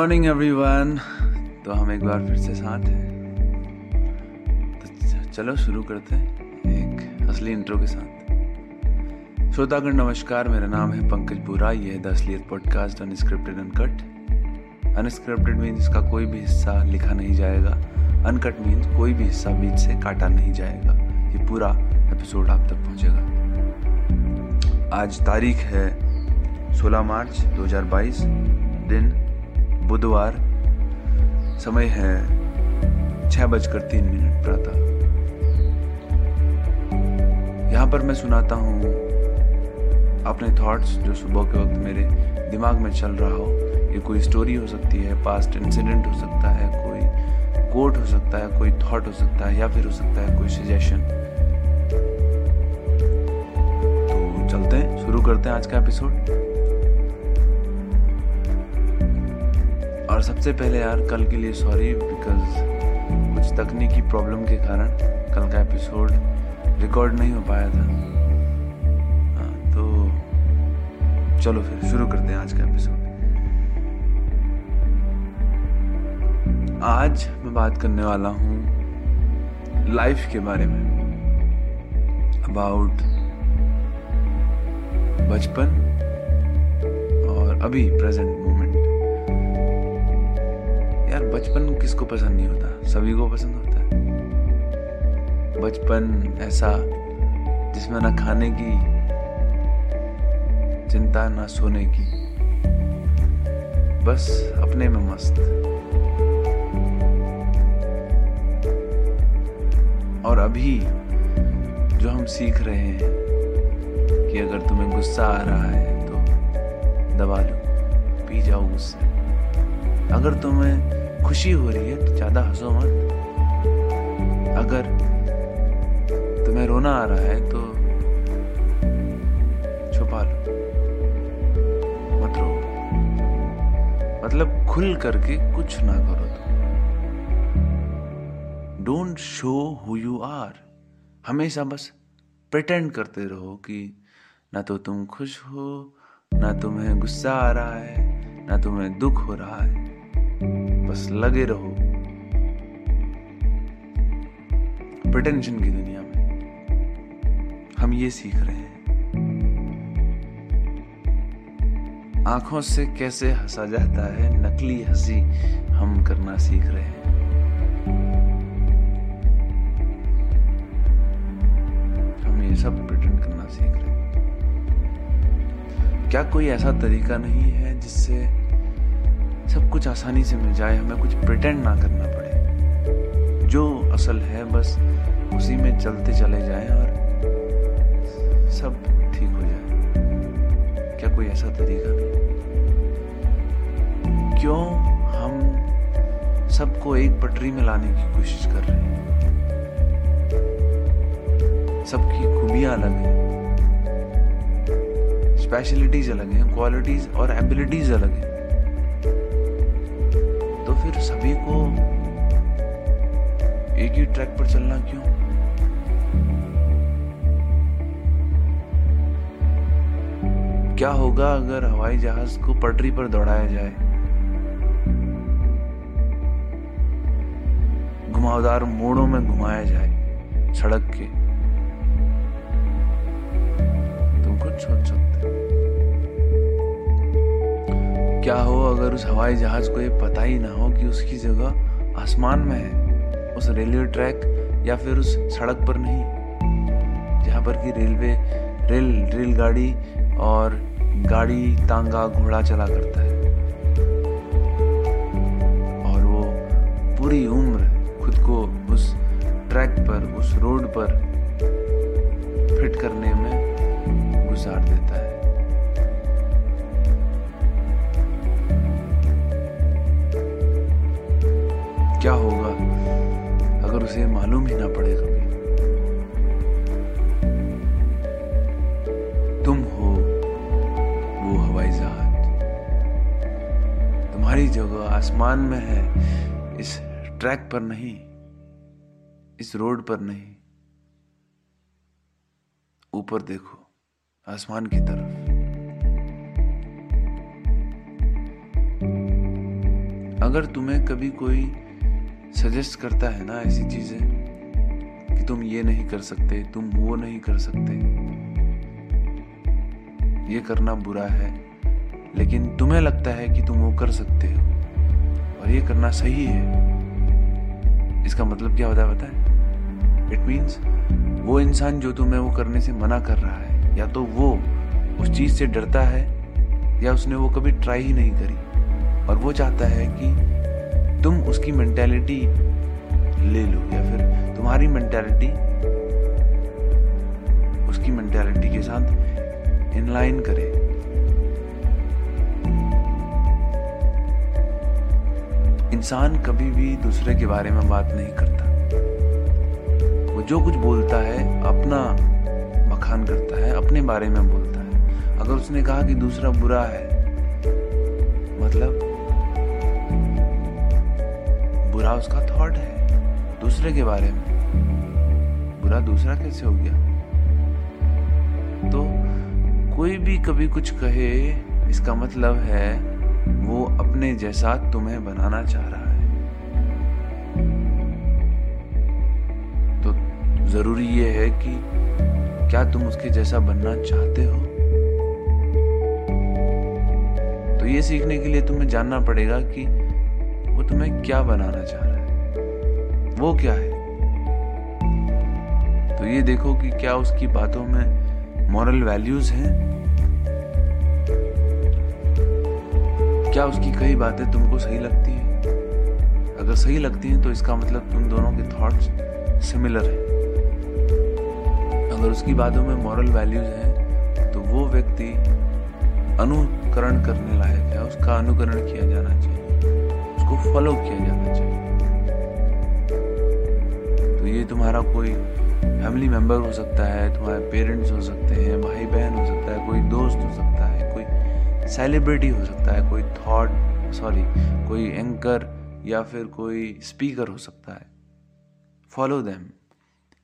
Morning everyone तो हम एक बार फिर से साथ हैं। तो चलो, शुरू करते हैं एक असली इंट्रो के साथ। श्रोतागण, नमस्कार। मेरा नाम है पंकज बुरा। ये है the Asliyat podcast unscripted uncut unscripted means इसका कोई भी हिस्सा लिखा नहीं जाएगा। अनकट मीन्स कोई भी हिस्सा बीच से काटा नहीं जाएगा। ये पूरा एपिसोड आप तक पहुंचेगा। आज तारीख है 16 मार्च 2022 दिन बुधवार। समय है छह बजकर तीन मिनट प्रातः। यहाँ पर मैं सुनाता हूँ अपने थॉट्स जो सुबह के वक्त मेरे दिमाग में चल रहा हो। ये कोई स्टोरी हो सकती है पास्ट इंसिडेंट हो सकता है, कोई कोट हो सकता है, कोई थॉट हो सकता है, या फिर हो सकता है कोई सजेशन तो चलते हैं, शुरू करते हैं आज का एपिसोड और सबसे पहले यार कल के लिए सॉरी बिकॉज़ कुछ तकनीकी प्रॉब्लम के कारण कल का एपिसोड रिकॉर्ड नहीं हो पाया था। हाँ, तो चलो फिर शुरू करते हैं आज का एपिसोड आज मैं बात करने वाला हूँ लाइफ के बारे में। अबाउट बचपन और अभी प्रेजेंट यार, बचपन किसको पसंद नहीं होता? सभी को पसंद होता है। बचपन ऐसा, जिसमें ना खाने की, चिंता, ना सोने की। बस अपने में मस्त। और अभी जो हम सीख रहे हैं कि अगर तुम्हें गुस्सा आ रहा है तो दबा लो। पी जाओ गुस्से। अगर तुम्हें खुशी हो रही है तो ज़्यादा हंसो मत। अगर तुम्हें रोना आ रहा है तो छुपा लो। मत रो। मतलब खुल करके कुछ ना करो तुम। Don't show who you are हमेशा बस प्रिटेंड करते रहो कि ना तो तुम खुश हो, ना तुम्हें गुस्सा आ रहा है, ना तुम्हें दुख हो रहा है। बस लगे रहो। प्रिटेंशन की दुनिया में हम ये सीख रहे हैं। आँखों से कैसे हंसा जाता है, नकली हँसी हम करना सीख रहे हैं। हम ये सब प्रिटेंड करना सीख रहे हैं। क्या कोई ऐसा तरीका नहीं है जिससे सब कुछ आसानी से मिल जाए, हमें कुछ प्रिटेंड ना करना पड़े। जो असल है, बस उसी में चलते चले जाए और सब ठीक हो जाए। क्या कोई ऐसा तरीका नहीं? क्यों हम सबको एक पटरी में लाने की कोशिश कर रहे हैं? सबकी खूबियाँ अलग हैं। स्पेशलिटीज अलग हैं क्वालिटीज और एबिलिटीज अलग हैं। एक ही ट्रैक पर चलना क्यों? क्या होगा अगर हवाई जहाज़ को पटरी पर दौड़ाया जाए? घुमावदार मोड़ों में घुमाया जाए सड़क के। तुम खुद सोच सकते क्या हो अगर उस हवाई जहाज़ को ये पता ही ना हो कि उसकी जगह आसमान में है? उस रेलवे ट्रैक या फिर उस सड़क पर नहीं, जहाँ पर कि रेलवे, रेल, रेलगाड़ी और गाड़ी तांगा घोड़ा चला करता है। और वो पूरी उम्र खुद को उस ट्रैक पर, उस रोड पर फिट करने में गुजार देता आसमान में है, इस ट्रैक पर नहीं, इस रोड पर नहीं। ऊपर देखो, आसमान की तरफ़। अगर तुम्हें कभी कोई सजेस्ट करता है ना ऐसी चीज़ें, कि तुम ये नहीं कर सकते, तुम वो नहीं कर सकते, ये करना बुरा है, लेकिन तुम्हें लगता है कि तुम वो कर सकते हो। और ये करना सही है। इसका मतलब क्या होता है पता है? इट मीन्स वो इंसान जो तुम्हें वो करने से मना कर रहा है, या तो वो उस चीज़ से डरता है, या उसने वो कभी ट्राई ही नहीं करी। और वो चाहता है कि तुम उसकी मेंटेलिटी ले लो, या फिर तुम्हारी मेंटेलिटी उसकी मेंटेलिटी के साथ इनलाइन करे। इंसान कभी भी दूसरे के बारे में बात नहीं करता। वो जो कुछ बोलता है, अपना बखान करता है, अपने बारे में बोलता है। अगर उसने कहा कि दूसरा बुरा है मतलब बुरा उसका थॉट है, दूसरे के बारे में। बुरा दूसरा कैसे हो गया? तो कोई भी कभी कुछ कहे, इसका मतलब है वो अपने जैसा तुम्हें बनाना चाह रहा है। तो ज़रूरी ये है कि क्या तुम उसके जैसा बनना चाहते हो? तो ये सीखने के लिए तुम्हें जानना पड़ेगा कि वो तुम्हें क्या बनाना चाह रहा है। वो क्या है? तो ये देखो कि क्या उसकी बातों में मॉरल वैल्यूज़ हैं? क्या उसकी कई बातें तुमको सही लगती हैं? अगर सही लगती हैं तो इसका मतलब तुम दोनों के थॉट्स सिमिलर हैं। अगर उसकी बातों में मॉरल वैल्यूज़ हैं तो वो व्यक्ति अनुकरण करने लायक है। उसका अनुकरण किया जाना चाहिए। उसको फॉलो किया जाना चाहिए। तो ये तुम्हारा कोई फैमिली मेंबर हो सकता है, तुम्हारे पेरेंट्स हो सकते हैं भाई बहन हो सकता है, कोई दोस्त हो सकता है। सेलिब्रिटी हो सकता है, कोई थॉट सॉरी कोई एंकर या फिर कोई स्पीकर हो सकता है। फॉलो देम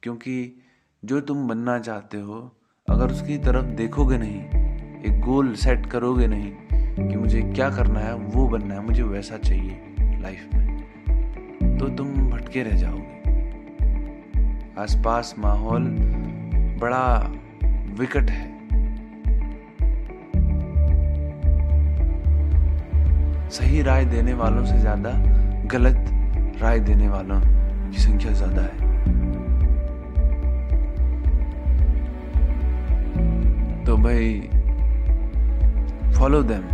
क्योंकि जो तुम बनना चाहते हो, अगर उसकी तरफ़ देखोगे नहीं, एक गोल सेट करोगे नहीं कि मुझे क्या करना है, वो बनना है, मुझे वैसा चाहिए लाइफ में तो तुम भटके रह जाओगे। आसपास माहौल बड़ा विकट है। सही राय देने वालों से ज़्यादा गलत राय देने वालों की संख्या ज़्यादा है। तो भाई फॉलो देम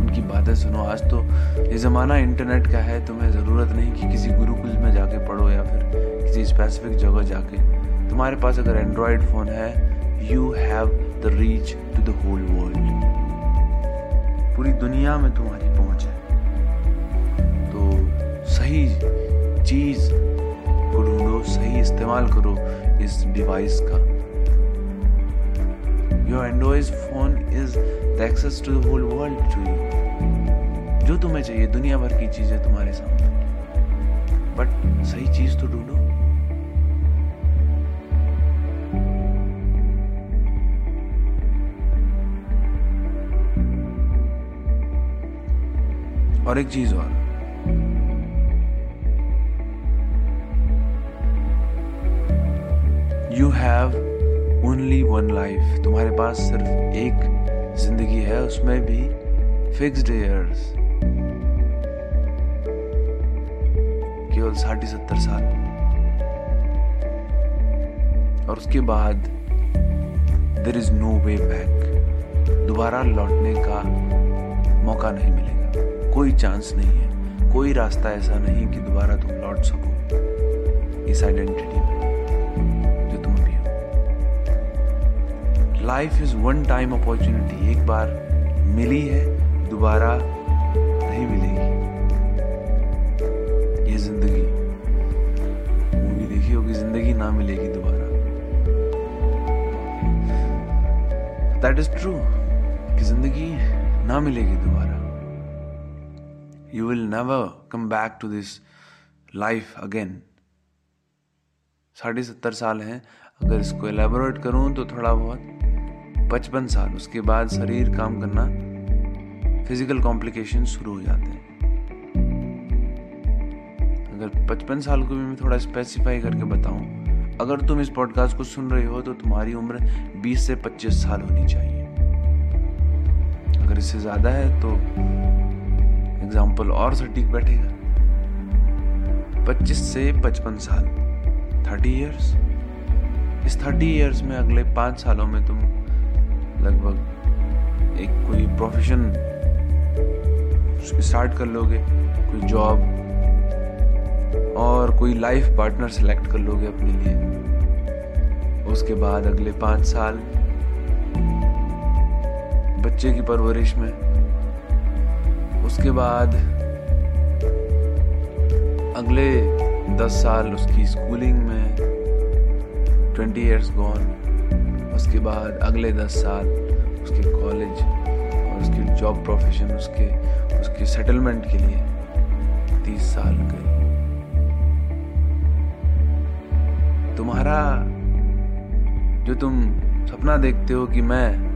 उनकी बातें सुनो। आज तो ये ज़माना इंटरनेट का है, तुम्हें ज़रूरत नहीं कि किसी गुरुकुल में जाके पढ़ो या फिर किसी स्पेसिफिक जगह जाके। तुम्हारे पास अगर एंड्रॉयड फ़ोन है you have the reach to the whole world पूरी दुनिया में तुम्हारी पहुँच है। तो सही चीज़ को ढूंढो, सही इस्तेमाल करो इस डिवाइस का। Your android phone is the access to the whole world to you जो तुम्हें चाहिए, दुनिया भर की चीज़ें तुम्हारे सामने। बट सही चीज़ तो ढूंढो। और एक चीज़ और। You have only one life तुम्हारे पास सिर्फ़ एक ज़िंदगी है, उसमें भी फिक्स्ड ईयर्स केवल साठ सत्तर साल। और उसके बाद there is no way back दोबारा लौटने का मौका नहीं मिलेगा। कोई चांस नहीं है, कोई रास्ता ऐसा नहीं कि दोबारा तुम लौट सको इस आइडेंटिटी में जो तुम अभी हो। Life is one time opportunity एक बार मिली है, दोबारा नहीं मिलेगी। ये ज़िंदगी। मूवी देखी होगी, ज़िंदगी ना मिलेगी दोबारा। दैट इज़ ट्रू कि ज़िंदगी ना मिलेगी दोबारा। You will never come back to this life again. साढ़े सत्तर साल हैं। अगर इसको एलेबोरेट करूँ तो थोड़ा बहुत पचपन साल। उसके बाद शरीर काम करना फ़िज़िकल कॉम्प्लिकेशन शुरू हो जाते हैं। अगर पचपन साल को भी मैं थोड़ा स्पेसिफाई करके बताऊँ, अगर तुम इस पॉडकास्ट को सुन रहे हो तो तुम्हारी उम्र 20 से 25 साल होनी चाहिए। अगर इससे ज़्यादा है तो एग्ज़ाम्पल और सटीक बैठेगा। 25 से 55 साल 30 इयर्स इस 30 इयर्स में अगले पाँच सालों में तुम लगभग एक कोई प्रोफेशन स्टार्ट कर लोगे, कोई जॉब और कोई लाइफ पार्टनर सेलेक्ट कर लोगे अपने लिए। उसके बाद अगले पाँच साल बच्चे की परवरिश में उसके बाद अगले दस साल उसकी स्कूलिंग में ट्वेंटी ईयर्स गॉन उसके बाद अगले दस साल उसके कॉलेज और उसकी जॉब प्रोफेशन उसके उसके सेटलमेंट के लिए तीस साल गए। तुम्हारा, जो तुम सपना देखते हो कि मैं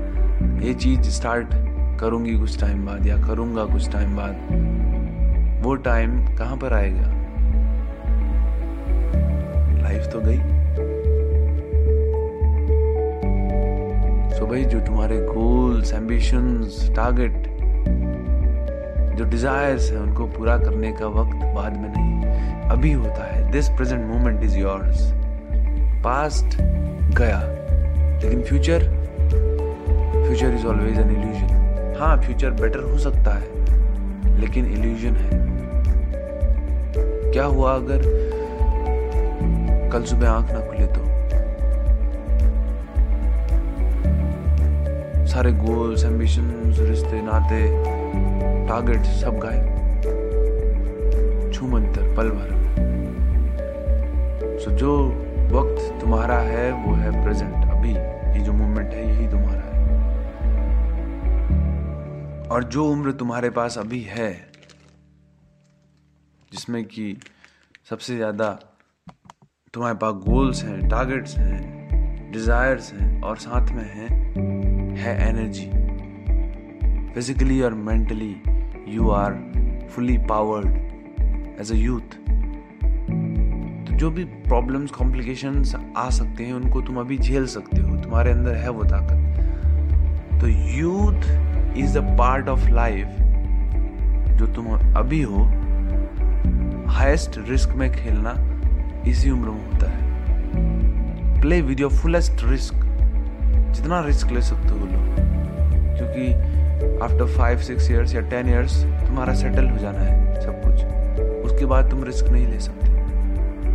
ये चीज़ स्टार्ट करूँगी कुछ टाइम बाद, या करूँगा कुछ टाइम बाद, वो टाइम कहाँ पर आएगा? लाइफ तो गई। सो भाई, जो तुम्हारे गोल्स एम्बिशंस टारगेट जो डिजायर्स हैं, उनको पूरा करने का वक्त बाद में नहीं, अभी होता है। This present moment is yours past गया, लेकिन future future is always an illusion हाँ फ्यूचर बेटर हो सकता है, लेकिन इल्यूजन है। क्या हुआ अगर कल सुबह आँख ना खुले तो? सारे गोल्स एम्बिशन रिश्ते, नाते टारगेट सब गायब। छूमंतर पल भर सो जो वक्त तुम्हारा है, वो है प्रेजेंट अभी, ये जो मोमेंट है, यही तुम्हारा और जो उम्र तुम्हारे पास अभी है, जिसमें कि सबसे ज़्यादा तुम्हारे पास गोल्स हैं टारगेट्स हैं डिज़ायर्स हैं और साथ में हैं, है एनर्जी फिजिकली और mentally you are fully powered as a youth तो जो भी प्रॉब्लम्स कॉम्प्लिकेशंस आ सकते हैं, उनको तुम अभी झेल सकते हो, तुम्हारे अंदर है वो ताकत. तो youth is the part of life जो तुम अभी हो हाइस्ट रिस्क में खेलना इसी उम्र में होता है। Play with your fullest risk जितना रिस्क ले सकते हो लोग। क्योंकि आफ्टर फाइव सिक्स ईयर्स या टेन ईयर्स तुम्हारा सेटल हो जाना है सब कुछ। उसके बाद तुम रिस्क नहीं ले सकते।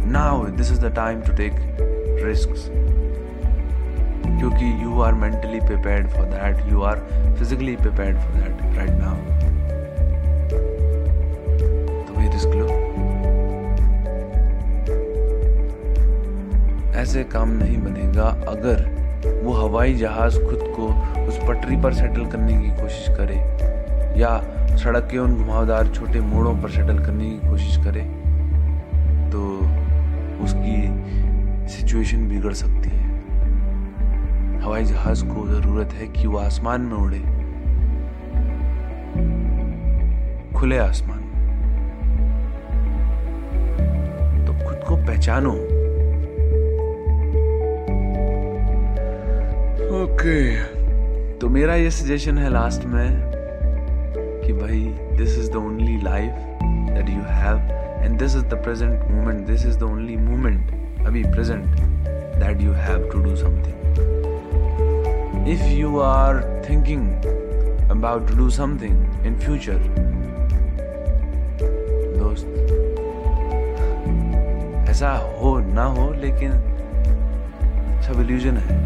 Now this is the time to take risk क्योंकि you are mentally prepared for that you are physically prepared for that right now तो भाई रिस्क लो। ऐसे काम नहीं बनेगा अगर वो हवाई जहाज़ खुद को उस पटरी पर सेटल करने की कोशिश करे या सड़क के उन घुमावदार छोटे मोड़ों पर सेटल करने की कोशिश करे तो उसकी सिचुएशन बिगड़ सकती हवाई जहाज़ को ज़रूरत है कि वो आसमान में उड़े। खुले आसमान। तो खुद को पहचानो। ओके। तो मेरा ये सजेशन है लास्ट में कि भाई this is the only life that you have and this is the present moment this is the only moment अभी present that you have to do something if you are thinking about to do something in future दोस्त, ऐसा हो ना हो, लेकिन सब illusion है।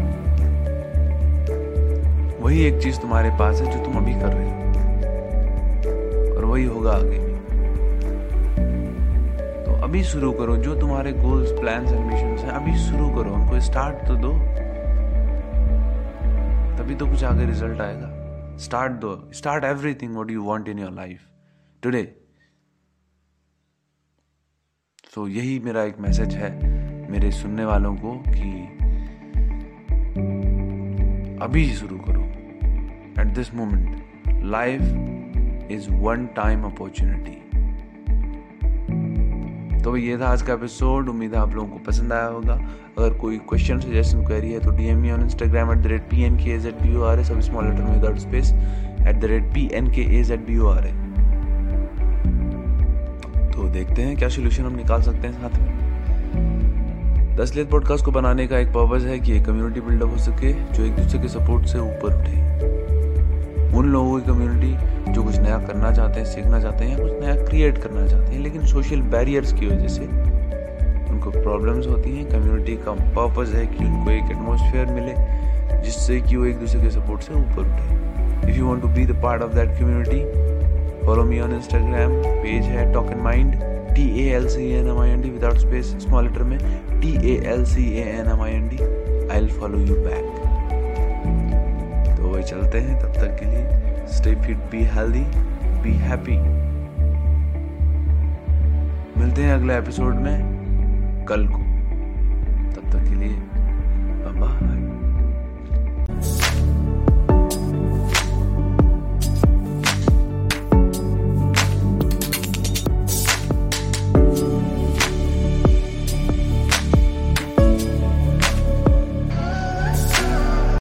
वही एक चीज़ तुम्हारे पास है जो तुम अभी कर रहे हो। और वही होगा आगे भी। तो अभी शुरू करो, जो तुम्हारे गोल्स प्लान्स एम्बिशंस हैं, अभी शुरू करो। उनको स्टार्ट तो दो। तभी तो कुछ आगे रिज़ल्ट आएगा। स्टार्ट दो। Start everything what you want in your life today so यही मेरा एक मैसेज है मेरे सुनने वालों को कि अभी शुरू करो। At this moment life is one time opportunity. तो ये था आज का एपिसोड उम्मीद है आप लोगों को पसंद आया होगा। अगर कोई क्वेश्चन सजेशन क्वेरी है तो D M on Instagram at the rate P N K H eight B O R A सब स्मॉल लेटर में without space at the rate P N K H eight B O R A तो देखते हैं क्या solution हम निकाल सकते हैं साथ में। दस लेत पॉडकास्ट को बनाने का एक पर्पज है कि एक कम्युनिटी बिल्डअप हो सके, जो एक दूसरे के सपोर्ट से ऊपर उठे। उन लोगों की कम्युनिटी जो कुछ नया करना चाहते हैं, सीखना चाहते हैं कुछ नया क्रिएट करना चाहते हैं, लेकिन सोशल बैरियर्स की वजह से उनको प्रॉब्लम्स होती हैं कम्युनिटी का पर्पज है कि उनको एक एटमोसफेयर मिले, जिससे कि वो एक दूसरे के सपोर्ट से ऊपर उठे। If you want to be the part of that community follow me on Instagram page है talk and mind T A L C N M I N D without space small letter में T A L C A N M I N D I will follow you back चलते हैं तब तक के लिए stay fit be healthy be happy मिलते हैं अगले एपिसोड में, कल को. तब तक के लिए बाय